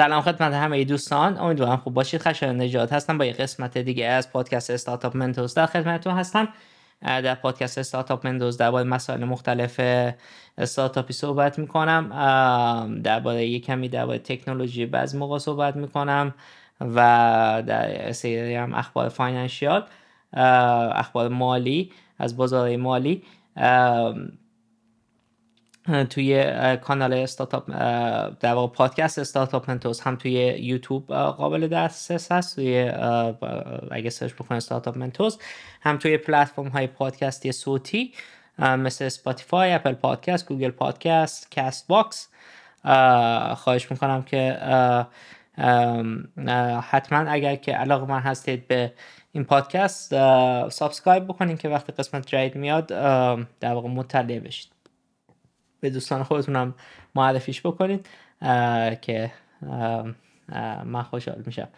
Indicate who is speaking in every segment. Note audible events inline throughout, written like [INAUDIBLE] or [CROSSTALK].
Speaker 1: سلام خدمت همه دوستان. امیدوارم خوب باشید. خشایار نجات هستم. با یه قسمت دیگه از پادکست استارتاپ Mentors در خدمتتون هستم. در پادکست استارتاپ Mentors درباره مسائل مختلف استارتاپی صحبت می‌کنم. درباره یه کمی درباره تکنولوژی بعضی موقع صحبت می‌کنم و در سری هم اخبار financial اخبار مالی از بازار مالی. توی کانال استارتاپ در واقع پادکست استارتاپ Mentors هم توی یوتیوب قابل دسترس هست توی اگه search بکنید استارتاپ Mentors هم توی پلتفرم های پادکستی صوتی مثل Spotify Apple Podcast Google Podcast Castbox خواهش می‌کنم که حتما اگر که علاقه‌مند هستید به این پادکست subscribe بکنید که وقتی قسمت جدید میاد در واقع مطلع بشید. به دوستان خودتونم معرفیش بکنید که من خوشحال میشم.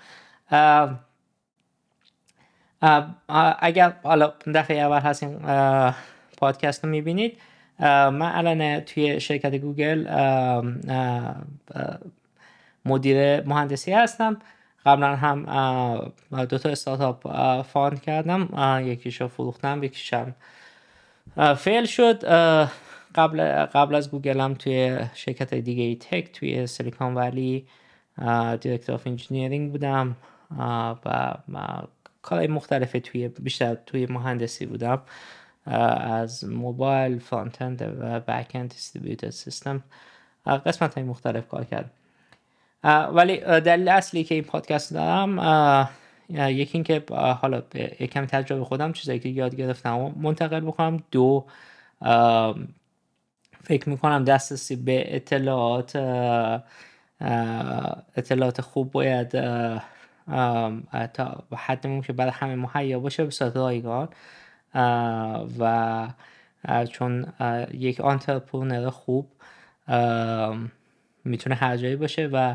Speaker 1: اگر حالا دفعه اول هستین پادکست رو می‌بینید من الان توی شرکت گوگل مدیر مهندسی هستم. قبلا هم دو تا استارتاپ found کردم. یکیشو فروختم یکیشم fail شد. قبل قبل از گوگل هم توی شرکت دیگه ای tech توی سیلیکون ولی director of engineering بودم و کارهای مختلفه توی بیشتر توی مهندسی بودم از موبایل front end و back end distributed system قسمت های مختلف کار کردم. ولی دلیل اصلی که این پادکست دارم یکی اینکه حالا یک کمی تجربه خودم چیزایی که یاد گرفتم منتقل بکنم دو فکر می‌کنم دسترسی به اطلاعات اطلاعات خوب باید تا حد ممکن برای همه مهیا باشه به صورت رایگان. و چون یک آنترپرونر خوب می‌تونه هر جایی باشه و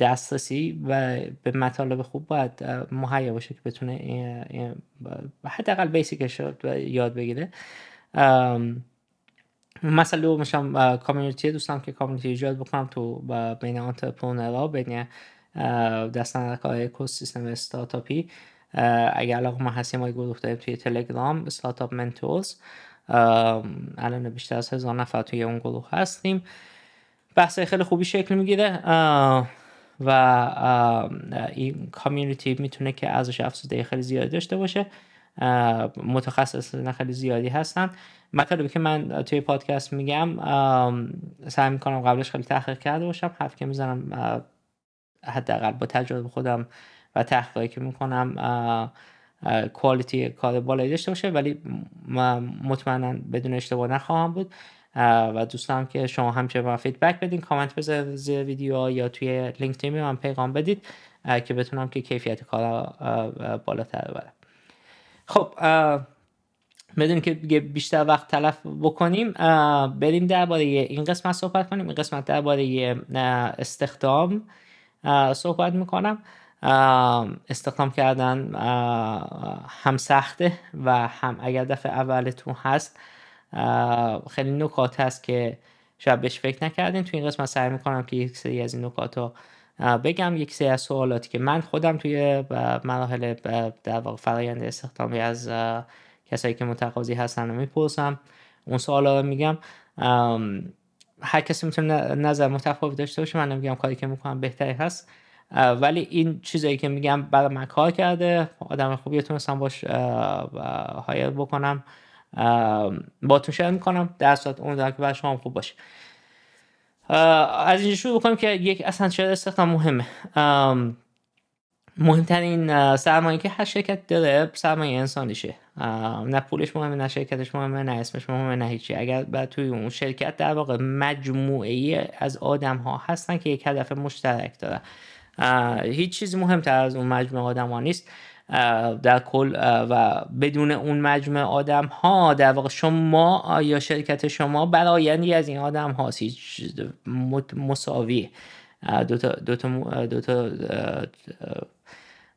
Speaker 1: دسترسی و به مطالب خوب باید مهیا باشه که بتونه حداقل بیسیکش یاد بگیره. مثلا هم کامیونیتی دوستم که کامیونیتی ایجاد بکنم تو بین آنترپرونرها بین دستنرکار اکوسیستم استارتاپی. اگر علاقه ما هستیم ما گروه داریم توی تلگرام استارتاپ منتورز. الان بیشتر از هزار نفر توی اون گروه هستیم. بحث خیلی خوبی شکل می‌گیره. و این کامیونیتی می‌تونه که ارزش افزوده خیلی زیادی داشته باشه. متخصص خیلی زیادی هستن. مطالبی که من توی پادکست میگم سعی می‌کنم قبلش خیلی تحقیق کرده باشم حرف که می‌زنم حداقل با تجربه خودم و تحقیقی که می‌کنم quality کار بالایی داشته باشه ولی مطمئنا بدون اشتباه نخواهم بود. و دوستم که شما همچنین من feedback بدین کامنت بذارید زیر ویدیو یا توی LinkedIn من پیغام بدید که بتونم که کیفیت کار بالاتر ببرم. خب بدون که بیشتر وقت تلف بکنیم بریم درباره این قسمت صحبت کنیم. این قسمت درباره استخدام صحبت می‌کنم. استخدام کردن هم سخته و هم اگر دفعه اولتون هست خیلی نکات هست که شاید بهش فکر نکردین. تو این قسمت سعی می‌کنم که یک سری از این نکات رو بگم یک سری از سوالاتی که من خودم توی مراحل در واقع فرایند استخدامی از کسایی که متقاضی هستن رو می‌پرسم. اون سوالا رو میگم. هر کسی می‌تونه نظر متفاوت داشته باشه من نمیگم کاری که می‌کنم بهتری هست. ولی این چیزایی که میگم برای من کار کرده. آدم خوبی تونستم باش هایر بکنم. تو شیر می‌کنم. در صورت اون که برای شما خوب باشه. از اینجا شروع بکنیم که یک اصلا چرا استخدام مهمه. مهمترین سرمایه که هر شرکت داره سرمایه انسانیشه. نه پولش مهمه نه شرکتش مهمه نه اسمش مهمه نه هیچی. اگر بعد توی اون شرکت در واقع مجموعه ای از آدم ها هستن که یک هدف مشترک داره هیچ چیزی مهمتر از اون مجموعه آدم ها نیست. در کل و بدون اون مجموعه آدم ها در واقع شما یا شرکت شما برایندی از این آدم ها هیچ مساویه دو تا, دو تا, دو تا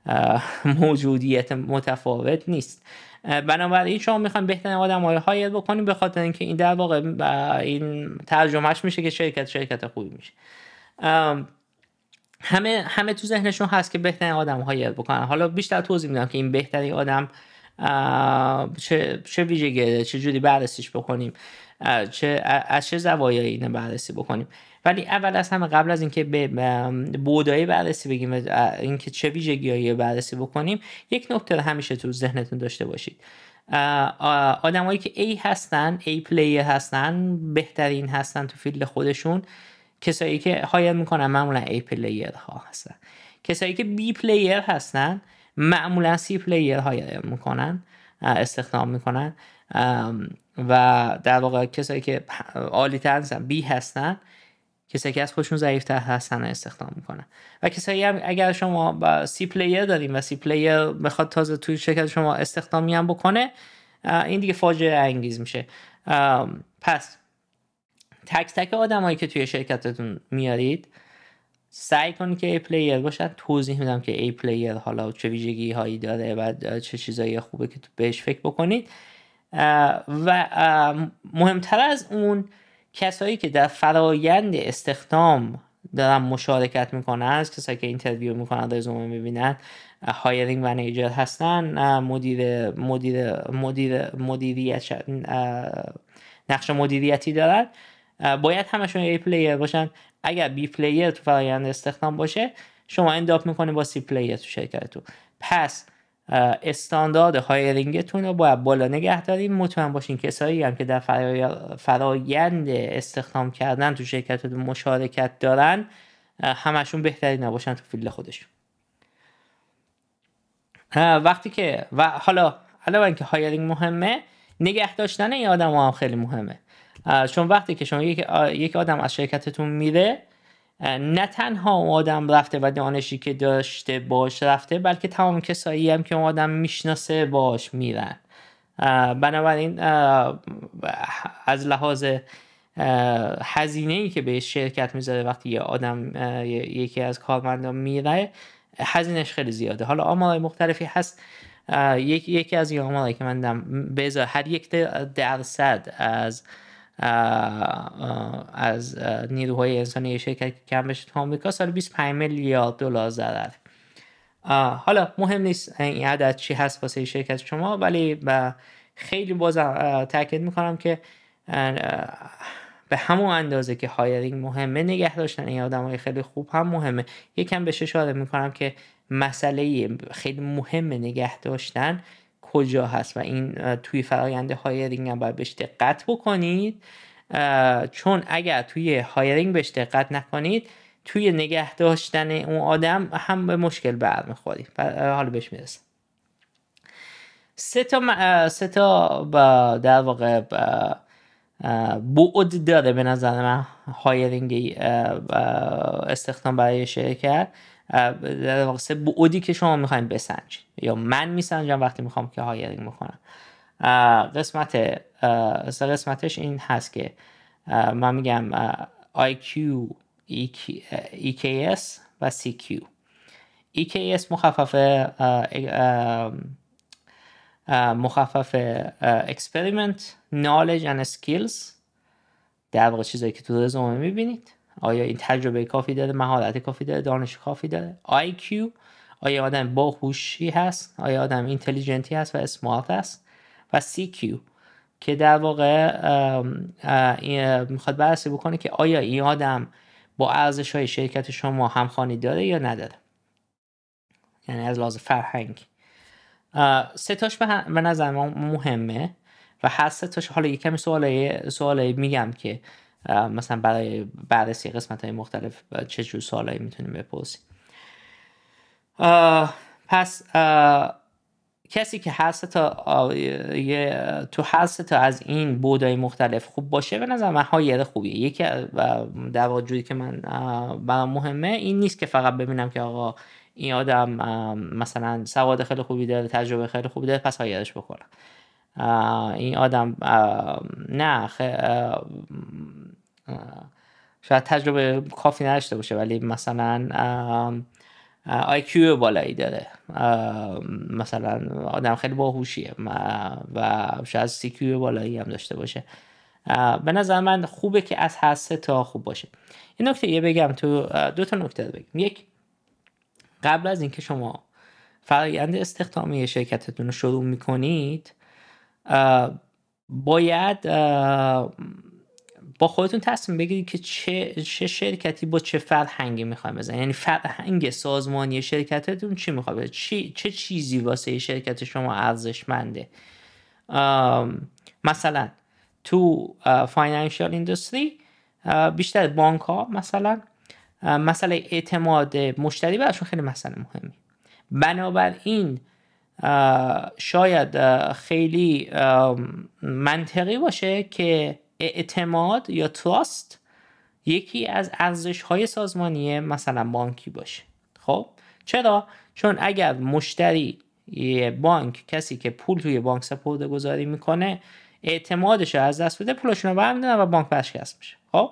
Speaker 1: [LAUGHS] موجودیت متفاوت نیست. بنابراین شما می‌خوایم بهترین آدم های هایر بکنیم به خاطر اینکه این در واقع این ترجمهش میشه که شرکت شرکت خوبی میشه. همه همه تو ذهنشون هست که بهترین آدم ها بکنن. حالا بیشتر توضیح میدم که این بهترین آدم چه چه ویژگی چه جوری بررسیش بکنیم چه از چه زوایایی اینو بررسی بکنیم. ولی اول از همه قبل از اینکه به بودایی بررسی بگیم اینکه چه ویژگیهایی بررسی بکنیم یک نکته همیشه تو ذهنتون داشته باشید. آدمایی که A هستن A player هستن بهترین هستن تو field خودشون کسایی که hire می‌کنن معمولا A player ها هستن. کسایی که B player هستن معمولا C player hire می‌کنن استخدام می‌کنن. و در واقع کسایی که عالی تر هستن B هستن کسایی که از خودشون ضعیفتر هستن استخدام می‌کنن. و کسایی هم اگر شما با C player داریم و C player بخواد تازه توی شرکت شما استخدامی هم بکنه این دیگه فاجعه انگیز میشه. پس تک تک آدمایی که توی شرکتتون میارید سعی کنید که A player باشن. توضیح میدم که A player حالا چه ویژگی هایی داره و چه چیزایی خوبه که بهش فکر بکنید. و مهمتر از اون کسایی که در فرایند استخدام دارن مشارکت می‌کنن از کسایی که interview می‌کنن رزومه می‌بینن hiring manager هستن مدیر مدیر مدیر مدیریت نقش مدیریتی دارن. باید همشون A player باشن. اگر B player تو فرایند استخدام باشه شما end up می‌کنه با C player تو شرکتتون. پس استاندارد hiring تون رو باید بالا نگه داریم. مطمئن باشین کسایی هم که در فرایند استخدام کردن تو شرکتتون مشارکت دارن همشون بهترین باشن تو field خودشون. وقتی که و حالا علاوه اینکه hiring مهمه نگه داشتن این آدم هم خیلی مهمه. چون وقتی که شما یک آدم از شرکتتون میره نه تنها اون آدم رفته و دانشی که داشته باش رفته بلکه تمام کسایی هم که اون آدم می‌شناسه باش میرن. بنابراین از لحاظ هزینه ای که به شرکت می‌ذاره وقتی یه آدم یکی از کارمندان میره هزینهش خیلی زیاده. حالا آمارای مختلفی هست. یکی از این آمارایی که من بذار هر یک درصد از از نیروهای انسانی شرکت کم بشه تو آمریکا سال 25 میلیارد دلار ضرر حالا مهم نیست این عدد چی هست واسه شرکت شما ولی خیلی باز تاکید می‌کنم که به همون اندازه که hiring مهمه نگه داشتن این آدم های خیلی خوب هم مهمه. یکم بهش اشاره می‌کنم که مسئله خیلی مهم نگه داشتن. کجا هست و این توی فرایند hiring هم باید بهش دقت بکنید. چون اگر توی hiring بهش دقت نکنید توی نگه داشتن اون آدم هم به مشکل برمیخورید حالا بهش می‌رسم. سه تا سه تا در واقع بعد داره به نظر من hiring استخدام برای شرکت. در واقع سه بعدی که شما می‌خواین بسنجید یا من میسنجم وقتی می‌خوام که hiring می‌کنم قسمت قسمتش این هست که من میگم IQ EKS و CQ EKS مخفف مخفف experiment knowledge and skills. در واقع چیزایی که تو رزومه می‌بینید. آیا این تجربه کافی داره؟ مهارت کافی داره؟ دانش کافی داره؟ IQ آیا آدم باهوشی هست؟ آیا آدم اینتلیجنتی هست و اسمارت هست؟ و CQ که در واقع می‌خواد بررسی بکنه که آیا این آدم با ارزش های شرکت شما همخوانی داره یا نداره. یعنی از لحاظ فرهنگ. ستاش به نظر ما مهمه و هر ستاش حالا یکمی سوالی سوالی میگم که مثلا برای بررسی قسمت های مختلف چه جور سوالایی می‌تونیم بپرسیم. پس کسی که هر تا تو هر تا از این بودای مختلف خوب باشه به نظر من هایر خوبیه. یکی در واقع که من برام مهمه این نیست که فقط ببینم که آقا این آدم مثلا سواد خیلی خوبی داره تجربه خیلی خوبی داره پس هایرش بکنم. این آدم نه شاید تجربه کافی نداشته باشه ولی مثلا IQ بالایی داره. مثلا آدم خیلی باهوشیه و شاید CQ بالایی هم داشته باشه. به نظر من خوبه که از هر سه تا خوب باشه. این نکته یه بگم تو دو تا نکته بگم. یک قبل از اینکه شما فرایند استخدامی شرکتتون رو شروع می‌کنید باید با خودتون تصمیم بگیرید که چه, چه شرکتی با چه فرهنگی می‌خوایم بزنید. یعنی فرهنگ سازمانی شرکتتون چی می‌خواد چی چه چیزی واسه شرکت شما ارزشمنده؟ مثلا تو financial industry بیشتر بانک ها مثلا مسئله اعتماد مشتری براشون خیلی مسئله مهمی. بنابراین شاید خیلی منطقی باشه که اعتماد یا trust یکی از ارزش های سازمانی مثلا بانکی باشه. خب؟ چرا؟ چون اگر مشتری یه بانک کسی که پول توی بانک سپرده گذاری می‌کنه اعتمادش از دست بده پولشون رو برمیدن و بانک ورشکست میشه. خب؟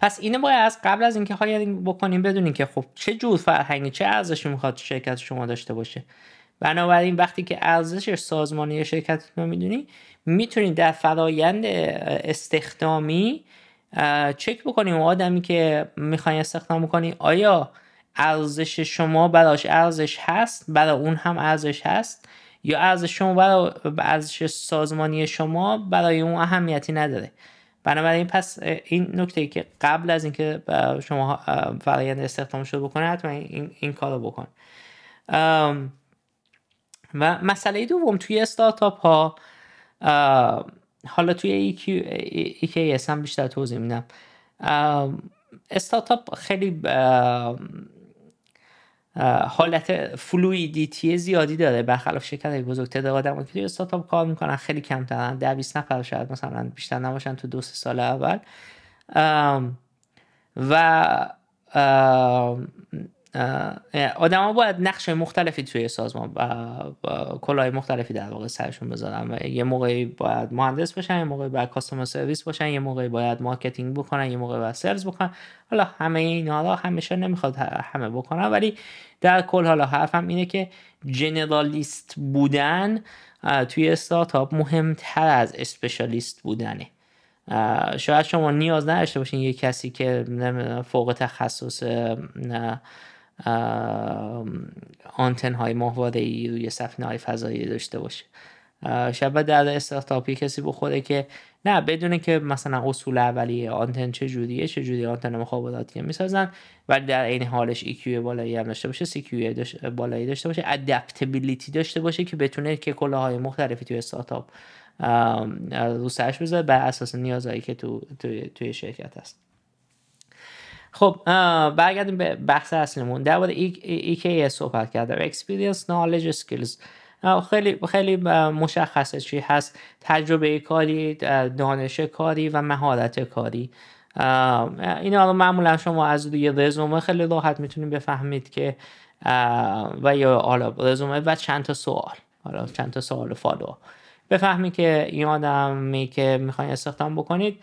Speaker 1: پس اینو باید از قبل از اینکه هایرینگ بکنیم بدونیم که خب چه جور فرهنگی چه ارزشی می‌خواد شرکت شما داشته باشه. بنابراین وقتی که ارزش سازمانی شرکت رو می‌دونی می‌تونید در فرایند استخدامی چک بکنیم آدمی که می‌خواین استخدام کنی آیا ارزش شما براش ارزش هست؟ برای اون هم ارزش هست؟ یا ارزش شما برای ارزش سازمانی شما برای اون اهمیتی نداره؟ بنابراین پس این نکته که قبل از اینکه شما فرایند استخدام شده بکنه حتما این, این کار رو بکن و مسئله دوم توی استارتاپ ها حالا توی EKS هم بیشتر توضیح میدم. استارتاپ خیلی حالت fluidity زیادی داره برخلاف شرکت بزرگ تعداد آدم که توی استارتاپ کار می‌کنن خیلی کمترن ده 20 نفر شاید مثلا بیشتر نباشن تو دو سه سال اول. و آدما باید نقش مختلفی توی سازمان و کلاه مختلفی در واقع سرشون بذارن یه موقعی باید مهندس باشن یه موقعی باید customer service باشن یه موقعی باید marketing بکنن یه موقعی باید sales بکنن. حالا همه اینا را همیشه نمی‌خواد همه بکنن ولی در کل حالا حرفم اینه که جنرالیست بودن توی استارتاپ مهمتر از اسپشالیست بودنه. شاید شما نیاز نداشته باشین یه کسی که فوق تخصص آنتن های ماهواره ای روی سفینه های فضایی داشته باشه. شاید در استارتاپی کسی بخوره که نه بدونه که مثلا اصول اولیه آنتن چه جوریه چه جوری آنتن مخابراتی می‌سازن ولی در عین حالش EQ بالایی هم داشته باشه CQ بالایی داشته باشه ادپتبیلیتی داشته باشه که بتونه که های مختلفی توی استارتاپ رو سرش بذاره بر اساس نیازهایی که تو توی, توی شرکت هست. خب برگردیم به بحث اصلیمون. در مورد EKS صحبت کردم. Experience Knowledge Skills. خیلی خیلی مشخصه چی هست. تجربه کاری دانش کاری و مهارت کاری. اینا رو معمولا شما از روی رزومه خیلی راحت می‌تونید بفهمید که و یا حالا رزومه و چند تا سوال. حالا چند تا سوال فالو بفهمید که این آدمی که می‌خواین استخدام بکنید.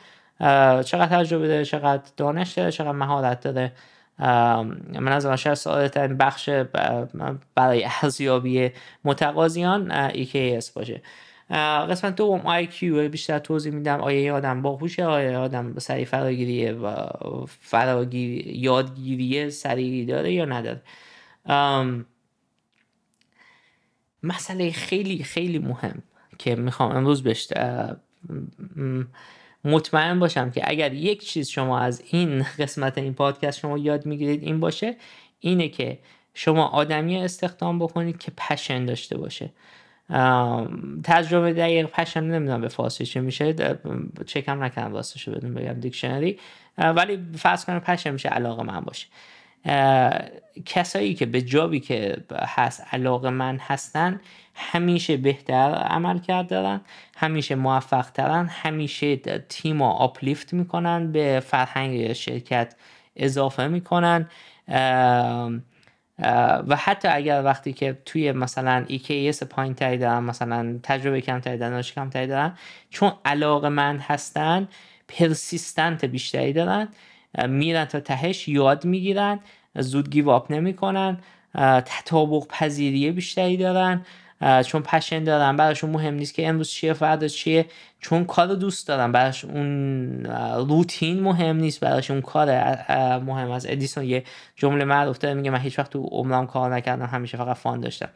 Speaker 1: چقدر تجربه داره چقدر دانش داره چقدر مهارت داره. من از شاید سوال بخش برای ارزیابی متقاضیان EKS باشه. قسمت دوم IQ بیشتر توضیح میدم. آیا یه آدم باهوشه؟ آیا یه آدم سریع فراگیریه و فراگیری یادگیریه سریعی داره یا نداره؟ مسئله خیلی خیلی مهم که می‌خوام امروز بهش مطمئن باشم که اگر یک چیز شما از این قسمت این پادکست شما یاد می‌گیرید این باشه اینه که شما آدمی استخدام بکنید که passion داشته باشه. ترجمه دقیق passion نمی‌دونم به فارسی چه میشه چکم نکنم راستشو بدون بگم دیکشنری. ولی فرض کنم passion میشه علاقه‌مند باشه. کسایی که به job ی که هست علاقه‌مند هستن همیشه بهتر عمل کرد همیشه موفق ترن همیشه تیم رو uplift می‌کنن به فرهنگ شرکت اضافه می‌کنن. و حتی اگر وقتی که توی مثلا EKS پایین تری دارن مثلا تجربه کمتری دارن کم کمتری دارن چون علاقه من هستن پرسیستنت بیشتری دارن میرن تا تهش یاد می‌گیرن زود گیو آپ نمی‌کنن تطابق پذیری بیشتری دارن. چون پشن دارن براشون مهم نیست که امروز چیه فردا چیه. چون کار دوست دارن براش اون روتین مهم نیست براش اون کار مهم. است ادیسون یه جمله معروف داره میگه من هیچ وقت تو عمرم کار نکردم همیشه فقط فان داشتم.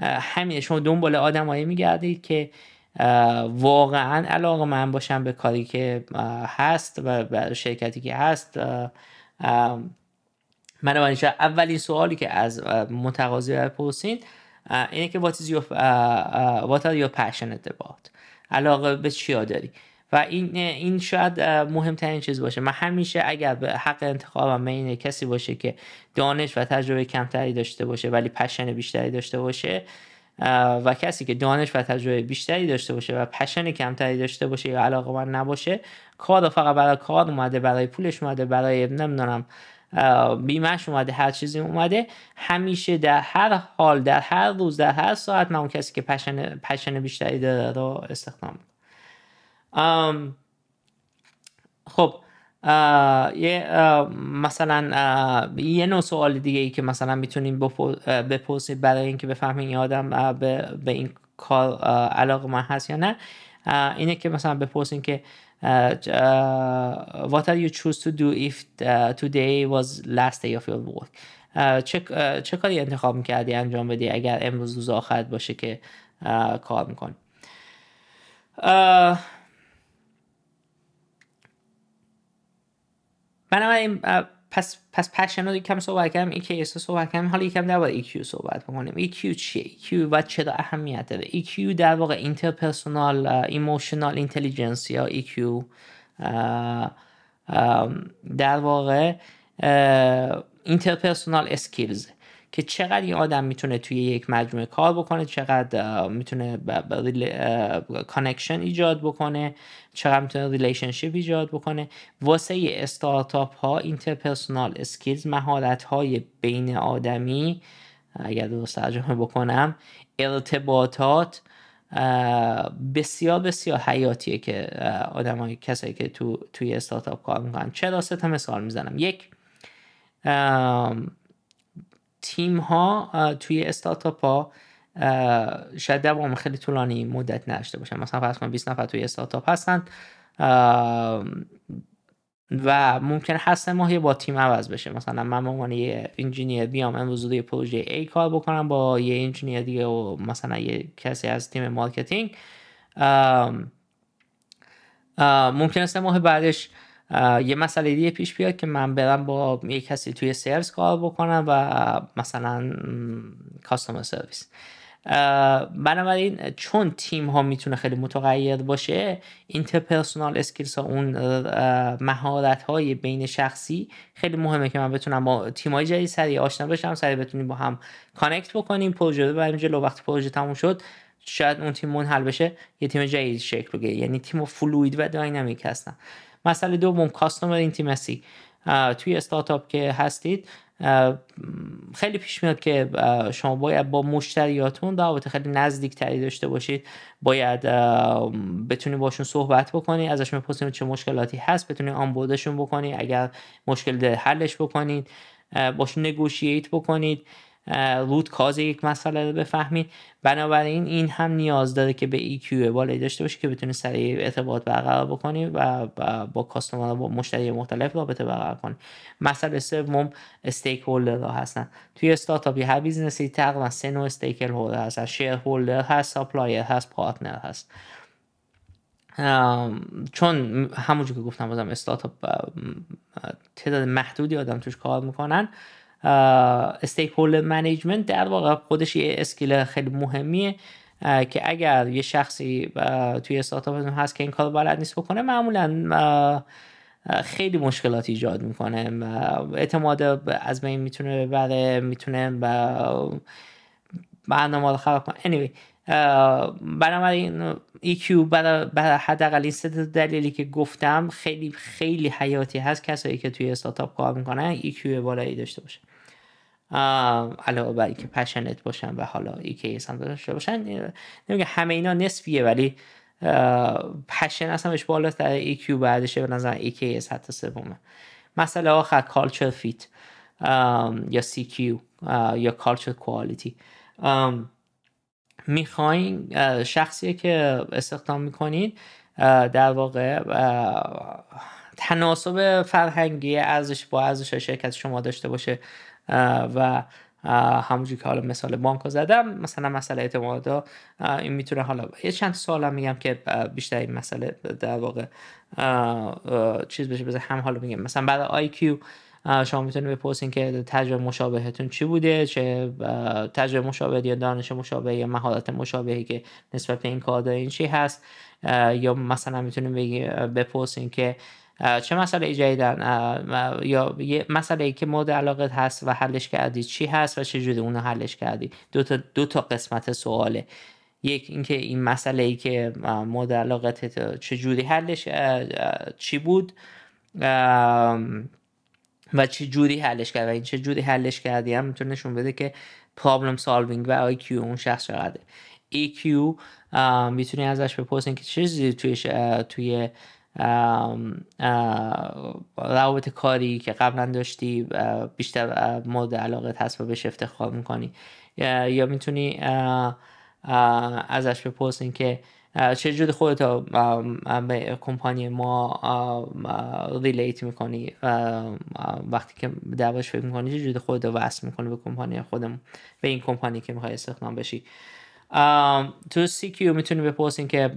Speaker 1: همینه. شما دنبال آدمایی میگردید که واقعا علاقه من باشم به کاری که هست و به شرکتی که هست. من اولین سوالی که از متقاضی بپرسین اینه که what is your what are your passionate about علاقه به چیا داری؟ و این این شاید مهمترین چیز باشه. من همیشه اگر به حق انتخابم این کسی باشه که دانش و تجربه کمتری داشته باشه ولی پشن بیشتری داشته باشه و کسی که دانش و تجربه بیشتری داشته باشه و پشن کمتری داشته باشه یا علاقه من نباشه کار فقط برای کار اومده برای پولش اومده برای نمی‌دونم بیمش اومده هر چیزی اومده همیشه در هر حال در هر روز در هر ساعت من اون کسی که پشن, پشن بیشتری داره رو استخدام خب یه مثلا یه نوع سوال دیگه ای که مثلا می‌تونیم بپرسید برای اینکه بفهمین این آدم به, به این کار علاقه من هست یا نه. اینه که مثلا بپرسین که what are you choose to do if today was last day of your work? چه, چه کاری انتخاب می‌کردی انجام بدی اگر امروز روز آخرت باشه که کار می‌کنی؟ بنابراین پس پس passion رو یکم صحبت کردم IQ صحبت کردم. حالا یکم در EQ صحبت بکنیم. EQ چیه؟ EQ و چرا اهمیت داره EQ در واقع interpersonal emotional intelligence یا EQ در واقع interpersonal skills که چقدر این آدم می‌تونه توی یک مجموعه کار بکنه چقدر می‌تونه connection ایجاد بکنه چقدر می‌تونه relationship ایجاد بکنه. واسه استارتاپ ها interpersonal skills مهارت های بین آدمی اگر درست ترجمه بکنم ارتباطات بسیار بسیار حیاتیه که آدم های کسایی که تو توی استارتاپ کار می‌کنن. چرا؟ سه تا مثال می‌زنم. یک تیم ها توی استارتاپ ها شاید دوام خیلی طولانی مدت نداشته باشن. مثلا فرض کن 20 نفر توی استارتاپ هستن و ممکن هست ماهی یه بار تیم عوض بشه. مثلا من به عنوان یه engineer بیام امروز روی پروژه A کار بکنم با یه engineer دیگه و مثلا یه کسی از تیم marketing. ممکن است ماه بعدش یه مسئله دیگه پیش بیاد که من برم با یه کسی توی سرویس کار بکنم و مثلا customer service. بنابراین چون تیم ها می‌تونه خیلی متغیر باشه interpersonal skills ها اون مهارت های بین شخصی خیلی مهمه که من بتونم با تیم های جدید سریع آشنا بشم سریع بتونیم با هم connect بکنیم. پروژه رو بریم جلو. وقتی پروژه تموم شد شاید اون تیم منحل بشه یه تیم جدید شکل بگیره. یعنی تیم fluid و dynamic هستن. مسئله دوم customer intimacy توی استارتاپ که هستید خیلی پیش میاد که شما باید با مشتریاتون رابطه خیلی نزدیک تری داشته باشید. باید بتونید باشون صحبت بکنید ازشون بپرسید چه مشکلاتی هست بتونید آنبوردشون بکنید اگر مشکل حلش بکنید. باشون نگوشییت بکنید. روت کاز یک مسئله رو بفهمید بنابراین این هم نیاز داره که به EQ بالایی داشته باشه که بتونی سریع ارتباط برقرار بکنی و با customer با مشتری مختلف رابطه برقرار کنی. مسئله سوم stakeholder ها هستن. توی استارتاپی هر business ی تقریبا سه نوع stakeholder هست shareholder هست supplier هست. partner هست چون همونجور که گفتم بازم استارتاپ تعداد محدودی آدم توش کار می‌کنن stakeholder management در واقع خودش یه skill خیلی مهمیه که اگر یه شخصی توی استارتاپ هست که این کار بلد نیست بکنه معمولا خیلی مشکلات ایجاد می‌کنه اعتماد از بین می‌تونه ببره می‌تونه برنامه رو خراب کنه. Anyway بنابراین EQ برای حداقل این سه دلیلی که گفتم خیلی خیلی حیاتی هست کسایی که توی استارتاپ کار می‌کنن EQ بالایی داشته باشه. علاوه بر اینکه passionate باشن و حالا EKS هم داشته باشن نمیگه همه اینا نسبیه ولی passion اصلا بهش بالاتر EQ بعدشه به نظر EKS حتی سومه. مسئله آخر culture fit یا CQ یا culture quality می‌خواین شخصی که استخدام می‌کنید در واقع تناسب فرهنگی ارزش با ارزش شرکت شما داشته باشه و همونجور که حالا مثال بانک زدم مثلا مسئله اعتماد این می‌تونه حالا یه چند سال هم میگم که بیشتر این مسئله در واقع چیز بشه بذار هم حالا میگم مثلا بعد آی کیو شما می‌تونید بپرسین که تجربه مشابهتون چی بوده چه تجربه مشابه یا دانش مشابه یا مهارت مشابهی که نسبت به این کار دارین چی هست یا مثلا می‌تونید بپرسین که چه مسئله جدیدن؟ یا یه مسئله ای که مورد علاقت هست و حلش کردی چی هست و چجوری اونو حلش کردی؟ دو تا, دو تا قسمت سواله. یک اینکه این مسئله ای که مورد علاقت چجوری حلش چی بود؟ و چه جوری حلش کرد و این چه جوری حلش کردی هم می‌تونه نشون بده که پرابلم سالوینگ و IQ اون شخص چقدره. EQ می‌تونی ازش بپرسین که چه چیزی توی توی روابط کاری که قبلا داشتی بیشتر مورد علاقه هست و بهش افتخار می‌کنی. یا می‌تونی ازش بپرسین که چجوری خودت به کمپانی ما ریلیت می‌کنی؟ وقتی که دربارش فکر می‌کنی چجوری خودت وصل می‌کنی به کمپانی خودم به این کمپانی که می‌خوای استخدام بشی؟ تو سی کیو می‌تونی بپرسین که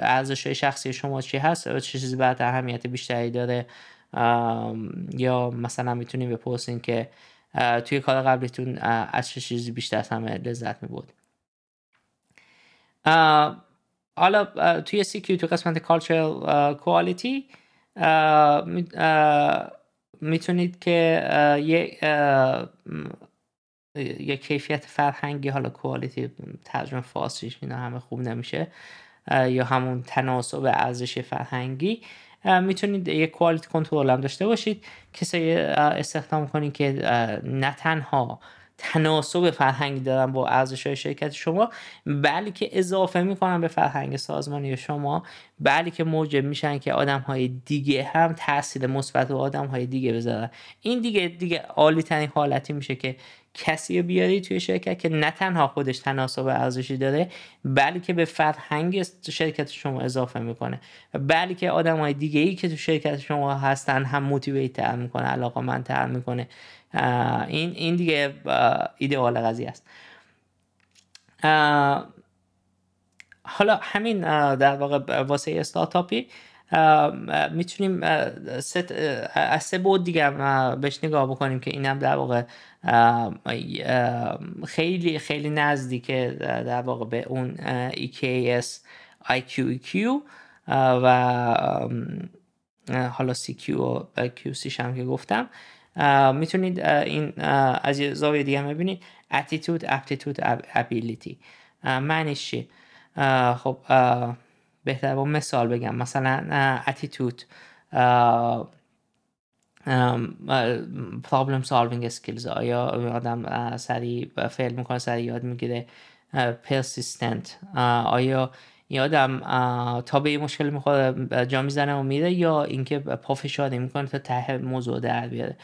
Speaker 1: ارزش شخصی شما چی هست چه چیزی بعد اهمیت بیشتری داره. یا مثلا می‌تونی بپرسین که توی کار قبلیتون از چه چیزی بیشتر از همه لذت میبود حالا توی سی کیو تو قسمت کالچرال کوالیتی می‌تونید که یه یا کیفیت فرهنگی حالا کوالیتی ترجمه فارسیش اینا همه خوب نمیشه یا همون تناسب ارزش فرهنگی می‌تونید یک کوالیتی کنترل هم داشته باشید کسایی استخدام کنید که نه تنها تناسب فرهنگی دارن با ارزش های شرکت شما بلکه اضافه می‌کنن به فرهنگ سازمانی شما بلکه موجب میشن که آدم های دیگه هم تاثیر مثبت و آدم های دیگه بذارن. این دیگه دیگه عالی ترین حالتی میشه که کسی رو بیاری توی شرکت که نه تنها خودش تناسب ارزشی داره بلکه به فرهنگ شرکت شما اضافه می‌کنه. بلکه آدم های دیگه ای که تو شرکت شما هستن هم موتیویت تر می‌کنه علاقه من تر می‌کنه این این دیگه ایدئال قضیه است. حالا همین در واقع واسه استارتاپی می‌تونیم از سه بود دیگه بهش نگاه بکنیم که اینم در واقع خیلی خیلی نزدیکه در واقع به اون EKS IQEQ و حالا CQ و QC هم که گفتم. می‌تونید این از یه زاویه دیگه ببینید. Attitude aptitude ability. معنیش چیه؟ خب بهتر با مثال بگم. مثلا attitude problem solving skills. آیا آدم سریع فعل می‌کنه سریع یاد می‌گیره persistent. آیا این آدم تا به یه مشکل می‌خواد جا می‌زنه و میره یا اینکه پافشاری می‌کنه تا ته موضوع در بیاره؟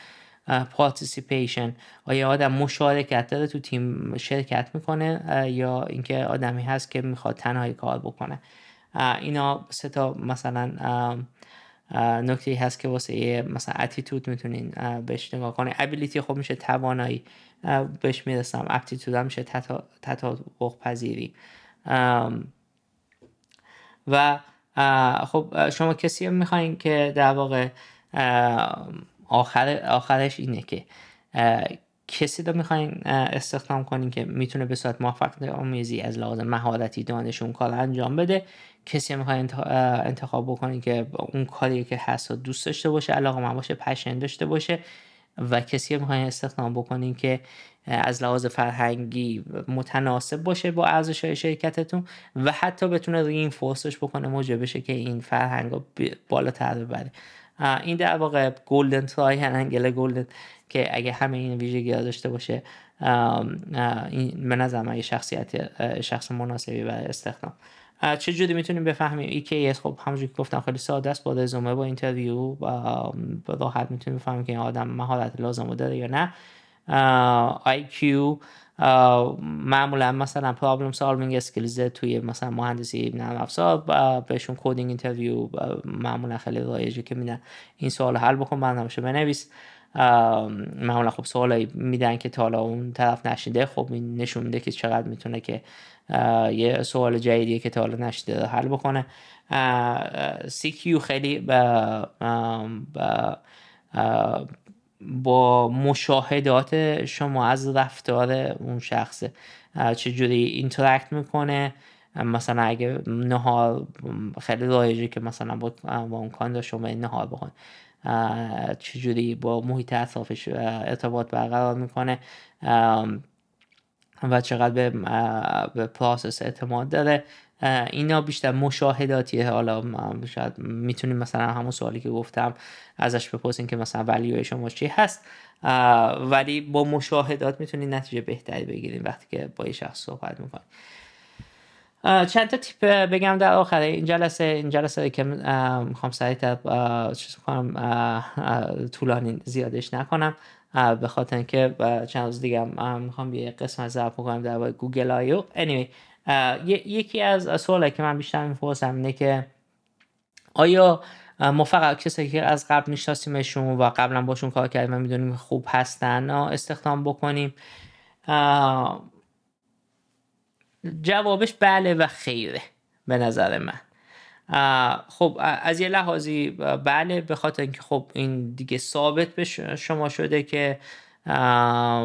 Speaker 1: participation. آیا آدم مشارکت داره تو تیم شرکت می‌کنه یا اینکه آدمی هست که می‌خواد تنهایی کار بکنه؟ اینا سه تا مثلا نکته هست که واسه مثلا اتیتود می‌تونین بهش نگاه کنه ابیلیتی خب میشه توانایی. بهش می‌رسم. اپتیتود هم میشه تطابق پذیری. و خب شما کسی می‌خواین که در واقع آخر آخرش اینه که کسی رو می‌خواین استخدام کنین که می‌تونه به صورت موفق آمیزی از لحاظ مهارتی دانش اون کار انجام بده. کسی می‌خواین انتخاب بکنین که اون کاری که هست دوست داشته باشه علاقه من باشه پشن داشته باشه و کسی می‌خواین استخدام بکنین که از لحاظ فرهنگی متناسب باشه با ارزش های شرکتتون و حتی بتونه این فورسش بکنه موجب بشه که این فرهنگ رو بالاتر ببره. این در واقع golden triangle golden که اگه همه این ویژگی ها داشته باشه این به نظر شخصیت شخص مناسبی برای استخدام. چجوری می‌تونیم بفهمیم؟ EKS خب همونجوری که گفتم خیلی ساده است. با رزومه با interview و راحت می‌تونیم بفهمیم که این آدم مهارت لازم داره یا نه. IQ معمولا مثلا problem solving skills توی مثلا مهندسی نرم افزار بهشون coding interview معمولا خیلی رایجه که میدن. این سوال حل بکن برنامه‌شو بنویس. معمولا خب سوالایی میدن که تا حالا اون طرف نشنیده خب این نشون میده که چقدر می‌تونه که یه سوال جدیدیه که تا حالا نشنیده رو حل بکنه. EQ خیلی با, با, با مشاهدات شما از رفتار اون شخص چجوری interact می‌کنه؟ مثلا اگه نهار خیلی رایجه که مثلا با, با اون candidate شما این نهار بکن چجوری با محیط اطرافش ارتباط برقرار می‌کنه و چقدر به, به process اعتماد داره. اینا بیشتر مشاهداتیه. حالا شاید می‌تونیم مثلا همون سوالی که گفتم ازش بپرسیم که مثلا value شما چی هست. ولی با مشاهدات می‌تونید نتیجه بهتری بگیریم وقتی که با یه شخص صحبت می‌کنیم چند تا تیپ بگم در آخر این جلسه این جلسه که می‌خوام سریعتر چیز کنم طولانی زیادش نکنم. به خاطر اینکه چند روز دیگه می‌خوام یه قسمت ضبط کنم در گوگل آیو anyway یکی از سوالی که من بیشتر می‌پرسم اینه که آیا ما فقط کسایی که از قبل میشناسیمشون و قبلا باشون کار کردیم و می‌دونیم خوب هستن استخدام بکنیم؟ جوابش بله و خیره به نظر من. خب از یه لحاظی بله به خاطر اینکه خب این دیگه ثابت به شما شده که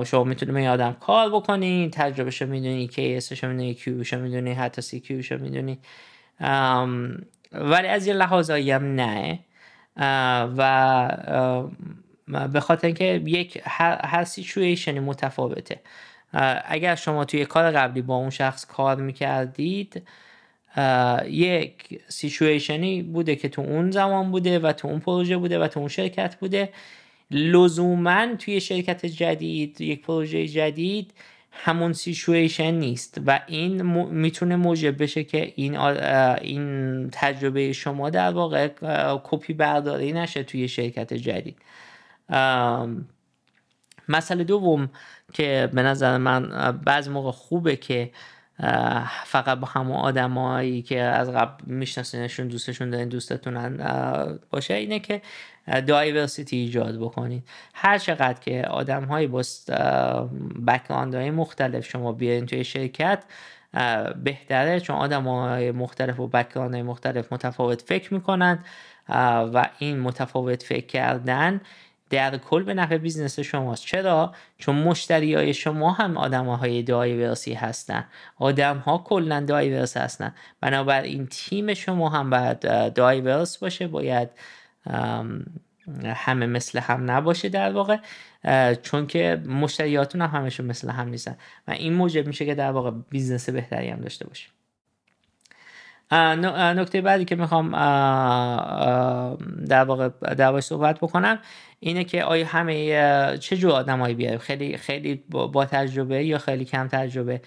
Speaker 1: شما می‌تونید با آدم کار بکنی تجربه شو می‌دونی EKS شو می‌دونی EQ شو می‌دونی حتی CQ شو می‌دونی. ولی از یه لحاظایی هم نه. و به خاطر اینکه یک هر, هر متفاوته. اگر شما توی کار قبلی با اون شخص کار می‌کردید یک سیچویشنی بوده که تو اون زمان بوده و تو اون پروژه بوده و تو اون شرکت بوده. لزوما توی شرکت جدید یک پروژه جدید همون سیچویشن نیست و این می‌تونه موجب بشه که این این تجربه شما در واقع کپی برداری نشه توی شرکت جدید. مسئله دوم که به نظر من بعضی موقع خوبه که فقط با همون آدمایی که از قبل میشناسینشون دوستشون دارین دوستتونن باشه اینه که دایورسیتی ایجاد بکنید هر چقدر که آدم های با بکراند های مختلف شما بیارین توی شرکت بهتره چون آدم های مختلف و background مختلف متفاوت فکر می‌کنن و این متفاوت فکر کردن در کل به نفع business شماست. چرا؟ چون مشتری های شما هم آدم های diverse ی هستن. آدم ها کلا diverse هستن. بنابراین تیم شما هم باید diverse باشه. باید همه مثل هم نباشه در واقع. چون که مشتریاتون هم همشون مثل هم نیستن. و این موجب میشه که در واقع business بهتری هم داشته باشیم نکته بعدی که می‌خوام در واقع در صحبت بکنم اینه که آیا همه چه جور آدمایی بیاریم خیلی خیلی با تجربه یا خیلی کم تجربه؟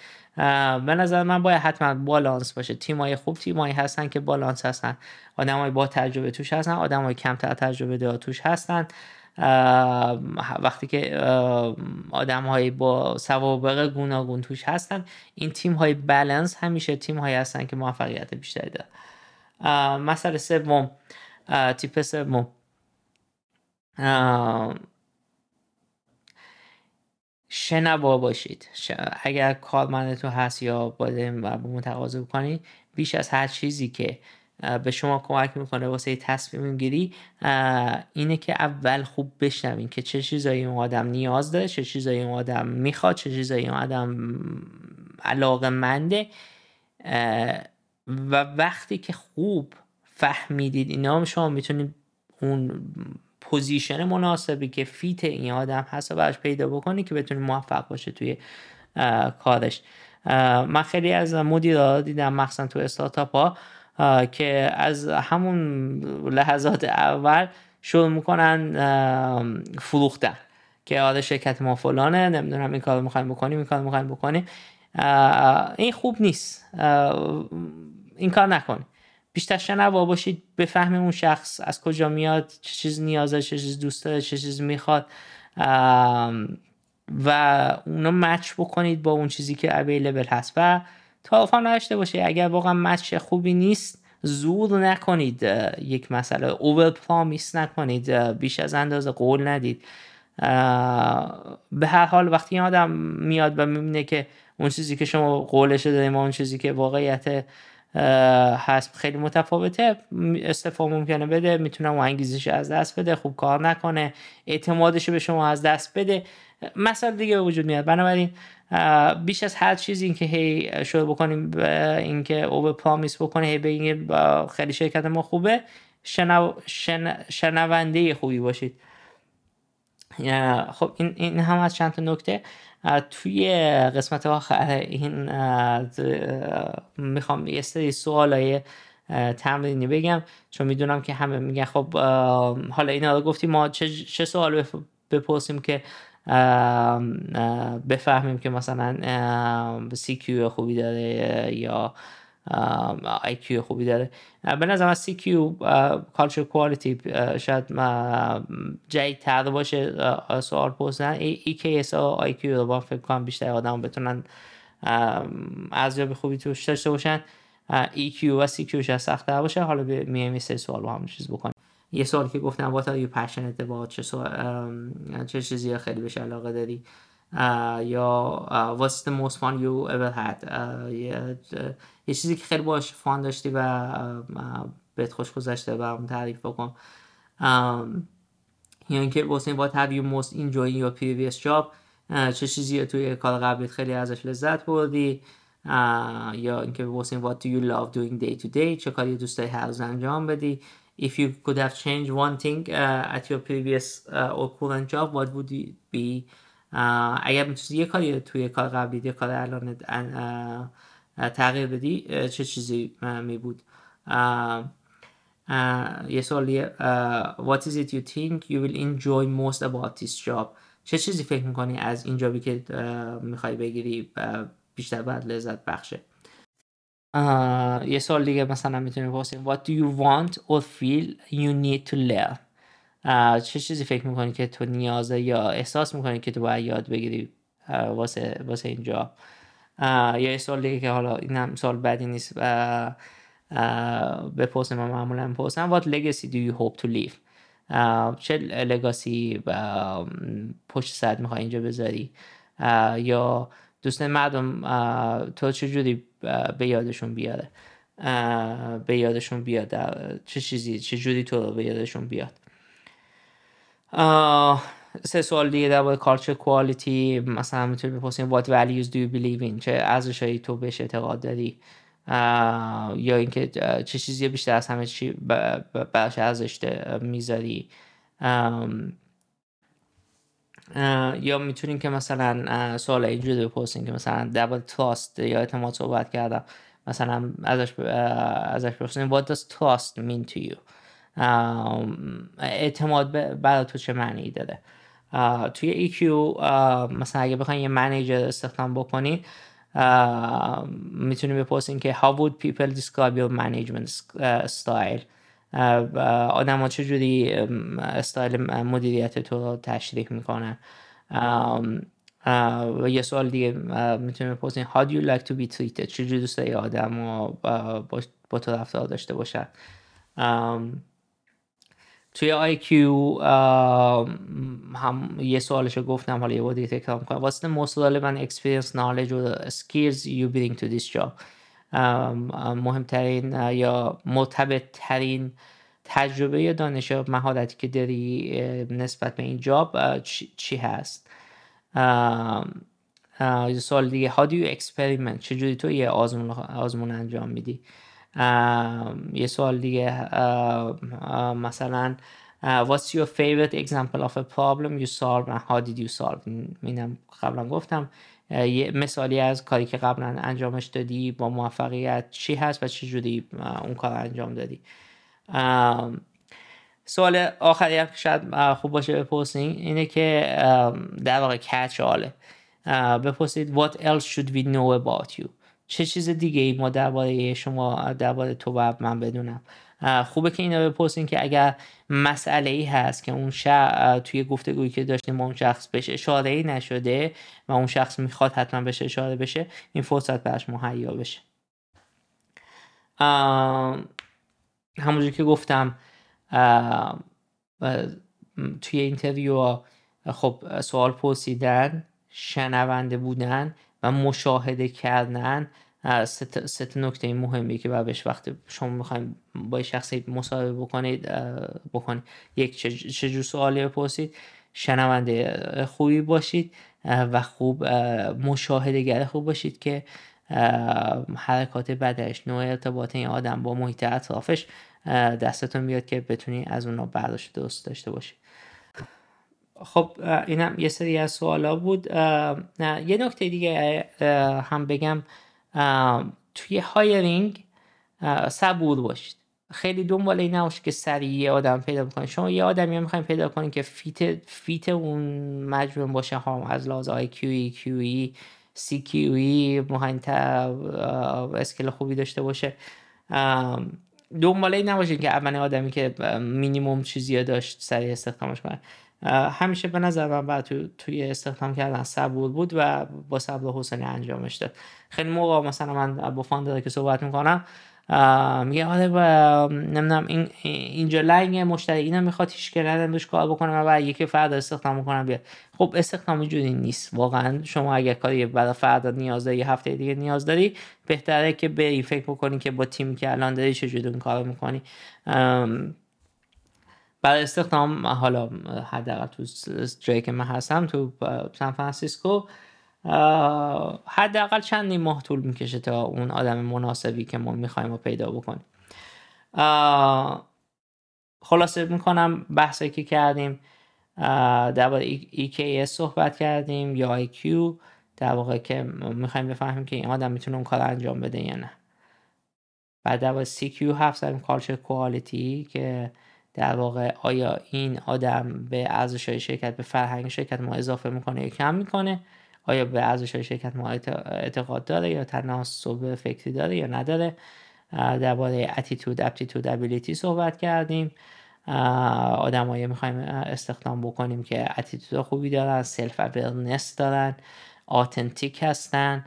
Speaker 1: به نظر من باید حتما بالانس باشه. تیمای خوب تیمایی هستن که بالانس هستن. آدمای با تجربه توش هستن آدمای کمتر تجربه دار توش هستن. وقتی که آدم های با سوابق گوناگون توش هستن این تیم های بالانس همیشه تیم هایی هستن که موفقیت بیشتری دارن. مسئله سوم تیپ سوم. شنوا باشید. اگر کارمندتون هست یا باید و متقاضی کنید بیش از هر چیزی که به شما کمک می‌کنه واسه تصمیم گیری اینه که اول خوب بشنوین که چه چیزایی اون آدم نیاز داره چه چیزایی اون آدم می‌خواد چه چیزایی اون آدم علاقه منده و وقتی که خوب فهمیدید اینا هم شما می‌تونید اون position مناسبی که fit این آدم هست و براش پیدا بکنی که بتونی موفق باشه توی کارش. من خیلی از مدیرا دیدم مخصوصا تو استارتاپ ها که از همون لحظات اول شروع می‌کنن فروختن که آره شرکت ما فلانه نمی‌دونم این کار می‌خوایم بکنیم این کار می‌خوایم بکنیم. این خوب نیست. این کار نکنیم بیشتر شنوا باشید بفهمیم اون شخص از کجا میاد چه چیز نیازه چه چیز دوست داره چه چیز می‌خواد. و اونو مچ بکنید با اون چیزی که اویلیبل هست. و تا نداشته باشه اگر واقعا مچ خوبی نیست زور نکنید یک مسئله. اوور پرامیس نکنید بیش از اندازه قول ندید. به هر حال وقتی آدم میاد و می‌بینه که اون چیزی که شما قولش داریم اون چیزی که واقعیت هست خیلی متفاوته. استفا ممکنه بده می‌تونه اون انگیزش از دست بده خوب کار نکنه اعتمادش به شما از دست بده. مسئله دیگه به وجود میاد. بنابراین بیش از هر چیزی اینکه هی شروع بکنیم اینکه اوور پرامیس بکنه هی بگیم خیلی شرکت ما خوبه شنو... شنونده خوبی باشید. خب این, این هم از چند تا نکته. توی قسمت آخر این می‌خوام یه سری سوالای تمرینی بگم چون می‌دونم که همه میگن خب حالا اینا رو گفتیم ما چه, چه سوال بپرسیم که بفهمیم که مثلا سی کیو خوبی داره یا کیو خوبی داره. به نظر من سی کیو کالچر کوالیتی شاید جایی تر باشه سوال پرسیدن. اس و کیو رو با فکر کنم بیشتر آدم بتونن ارزیابی خوبی توش داشته باشن. IQ و EQ شاید سخت باشه. حالا میایم سه سوال با هم چیز بکنیم. یه سوالی که گفتم what are you passionate about چه چه چیزی خیلی بهش علاقه داری؟ یا what's the most fun you ever had. یه چیزی که خیلی باش fun داشتی و بهت خوش گذشته و اون تعریف بکن. یا اینکه واسه این what you most enjoy your previous job چه چیزی توی کار قبلیت خیلی ازش لذت بردی؟ یا اینکه واسه این وات یو لاف دوینگ دی تو دی چه کاری دوست داری هر روز انجام بدی؟ If you could have changed one thing uh, at your previous uh, or current job what would it be اگر می‌تونی یه کاری توی کار قبلی یه کار الان تغییر بدی چه چیزی می بود یه سوالیه what is it you think you will enjoy most about this job چه چیزی فکر می‌کنی از این جابی که می‌خوای بگیری بیشتر باید لذت بخشه؟ یه سوال دیگه مثلا می‌تونی بپرسیم. What do you want or feel you need to learn? چه چیزی فکر می‌کنی که تو نیازه یا احساس می‌کنی که تو باید یاد بگیری واسه, واسه اینجا یا یه سوال دیگه که حالا این هم سوال بدی نیست بپرسیم من معمولا بپرسم what legacy do you hope to leave? چه لگاسی پشت سرت می‌خوای اینجا بذاری؟ یا دوست مردم تو چجوری به یادشون بیاره؟ به یادشون بیاد چه چیزی چه جوری تو به یادشون بیاد؟ سه سوال دیگه در باید کارچه کوالیتی مثلا می‌تونی بپرسیم what values do you believe in چه ارزشهایی تو بهش اعتقاد داری؟ یا اینکه چه چیزی بیشتر از همه چی براش ارزش می‌ذاری؟ یا می‌تونیم که مثلا سوال اینجوری بپرسیم که مثلا در تراست یا اعتماد صحبت کردم مثلا ازش ازش بپرسیم what does trust mean to you اعتماد برای تو چه معنی داره؟ توی EQ مثلا اگه بخواین یه منیجر استخدام بکنید می‌تونیم بپرسیم که how would people describe your management style آدم ها چجوری استایل مدیریت تو رو تشریح می‌کنن؟ و یه سوال دیگه می‌تونیم بپرسیم how do you like to be treated چجوری دوست داری آدم با تو رفتار داشته باشن؟ توی آی کیو هم یه سوالشو گفتم حالا یه بار دیگه تکرار می‌کنم. the most relevant experience, knowledge or skills you bring to this job. مهمترین یا مرتبط ترین تجربه یا دانش یا مهارتی که داری نسبت به این جاب چی هست؟ یه سوال دیگه. How do you experiment چجوری تو یه آزمون, آزمون انجام میدی؟ یه سوال دیگه. مثلا what's your favorite example of a problem you solve and how did you solve اینم قبلا گفتم. یه مثالی از کاری که قبلا انجامش دادی با موفقیت چی هست و چجوری اون کار انجام دادی؟ سوال آخری هم که شاید خوب باشه بپرسین اینه که در واقع کچ آله بپرسید what else should we know about you چه چیز دیگه ای ما درباره شما درباره تو باید من بدونم. خوبه که اینا بپرسین که اگر مسئله ای هست که اون شخص توی گفتگویی که داشتیم اون شخص بهش اشاره ای نشده و اون شخص می‌خواد حتما بهش اشاره بشه این فرصت براش مهیا بشه. همونجور که گفتم توی interview خب سوال پرسیدن شنونده بودن و مشاهده کردن سه نکته مهمی که بهش وقتی شما می‌خوایم با شخصی مصاحبه بکنید بکنید یک چجور سوالی بپرسید شنونده خوبی باشید و خوب مشاهده خوب باشید که حرکات بدش نوع ارتباط این آدم با محیط اطرافش دستتون بیاد که بتونی از اونا برداشت درست داشته باشید خب اینم یه سری از سوالا بود. یه نکته دیگه هم بگم. توی هایرینگ صبور باشید. خیلی دنبال این نباشید که سریع آدم پیدا بکنید. شما یه آدمی می‌خواین پیدا کنید که fit fit اون مجموعه باشه. هم از لحاظ IQ ی EQ ی CQ ی skill خوبی داشته باشه. دنبال این نباشید که اولین آدمی که مینیموم چیزی داشت سریع استخدامش کنه. همیشه به نظر من باید تو، توی استخدام کردن صبور بود و با صبر و حوصله انجامش داد. خیلی موقع مثلا من با فاندر که صحبت می‌کنم میگه آره نمی‌دونم این اینجا لنگ مشتری اینو می‌خواد هیچ که روش کار بکنه و بعد یکی فردا استخدام می‌کنم بیاد. خب استخدام اینجوری نیست واقعا. شما اگر کاری برای فردا نیاز داری هفته دیگه نیاز داری بهتره که به فکر بکنی که با تیمی که الان داری چجوری اون کار می‌کنی. برای استخدام حالا حداقل تو جایی که من هستم تو سان فرانسیسکو حداقل چند ماه طول می‌کشه تا اون آدم مناسبی که ما می‌خوایم رو پیدا بکنیم. خلاصه می‌کنم بحثی که کردیم درباره EKS صحبت کردیم یا IQ در واقع که می‌خوایم بفهمیم که این آدم می‌تونه اون کار انجام بده یا نه. بعد درباره CQ هفت زدیم کالچر کوالیتی که در واقع آیا این آدم به ارزش های شرکت به فرهنگ شرکت ما اضافه می‌کنه یا کم می‌کنه؟ آیا به ارزش های شرکت ما اعتقاد داره یا تناسب فکری داره یا نداره؟ درباره attitude aptitude ability صحبت کردیم. آدمایی می‌خوایم استخدام بکنیم که attitude خوبی دارن self awareness دارن authentic هستن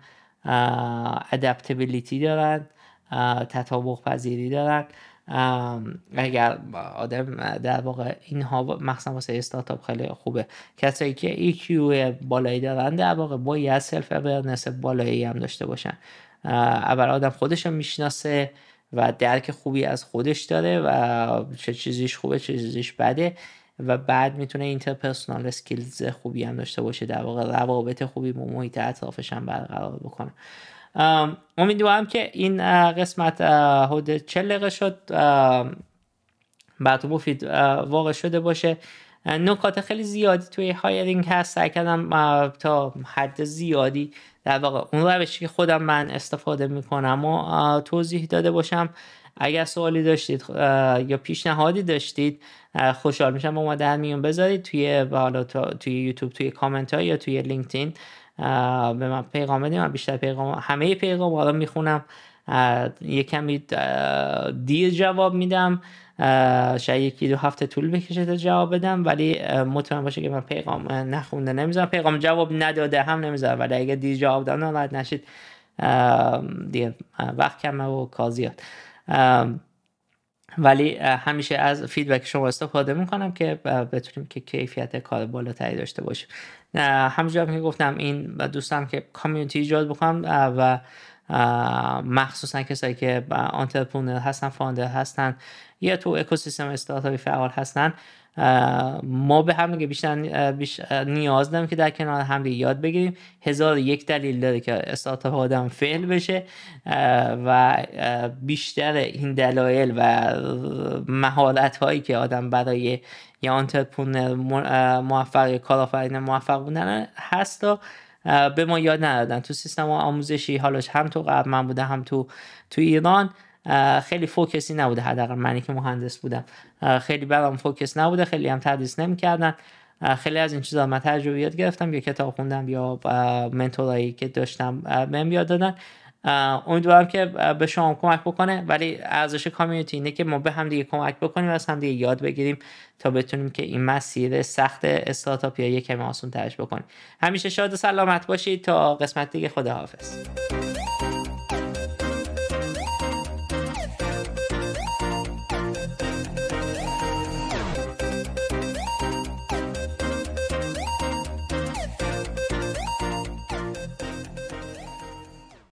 Speaker 1: adaptability دارن تطابق پذیری دارن. اگر آدم در واقع اینها مخصوصا واسه استارتاپ خیلی خوبه. کسایی که EQ بالایی دارن در واقع باید self awareness بالایی هم داشته باشن. اول آدم خودش رو می‌شناسه و درک خوبی از خودش داره و چه چیزیش خوبه چه چیزیش بده و بعد می‌تونه interpersonal skills خوبی هم داشته باشه. در واقع روابط خوبی با محیط اطرافش هم برقرار بکنه. امیدوارم که این قسمت حدود چل دقیقه شد. براتون مفید واقع شده باشه. نکات خیلی زیادی توی هایرینگ هست. سعی کردم تا حد زیادی در واقع اون روشی که خودم من استفاده می‌کنم و توضیح داده باشم. اگر سوالی داشتید یا پیشنهادی داشتید خوشحال میشم با ما در میون بذارید. توی توی یوتیوب توی کامنت ها یا توی لینکدین. به من پیغام بدیم من بیشتر پیغام همه پیغام حالا می‌خونم. یه کمی دیر جواب میدم. شاید یکی دو هفته طول بکشه تا جواب بدم ولی مطمئن باشه که من پیغام نخونده. نمی‌ذارم پیغام جواب نداده هم نمی‌ذارم ولی اگه دیر جواب دادم ناراحت نشید. دیگه وقت کمه و کازیات ولی همیشه از فیدبک شما استفاده می‌کنم که بتونیم که کیفیت کار بالاتری داشته باشیم. همونجور که گفتم این دوستم که کامیونیتی ایجاد بکنم و مخصوصا کسایی که آنترپرونر هستن فاندر هستن یا تو اکوسیستم استارتاپی فعال هستن ما به هم بیشتر, بیشتر نیاز داریم که در کنار هم یاد بگیریم. هزار یک دلیل داره که استارتاپ آدم فعل بشه و بیشتر این دلایل و مهارت هایی که آدم برای یا آنترپرونر موفق کارآفرین موفق بودن هست به ما یاد ندادن. تو سیستم آموزشی حالش هم تو قبل من بوده هم تو تو ایران. خیلی فوکسی نبوده حداقل منی که مهندس بودم. خیلی برام فوکس نبوده خیلی هم تدریس نمی‌کردن. خیلی از این چیزا من تجربه یاد گرفتم یا کتاب خوندم یا منتورایی که داشتم بهم یاد دادن. امیدوارم که به شما کمک بکنه ولی ارزش کامیونیتی اینه که ما به هم دیگه کمک بکنیم و از هم دیگه یاد بگیریم تا بتونیم که این مسیر سخت استارتاپی یک کمی آسون ترش بکنیم. همیشه شاد و سلامت باشید. تا قسمت دیگه خداحافظ.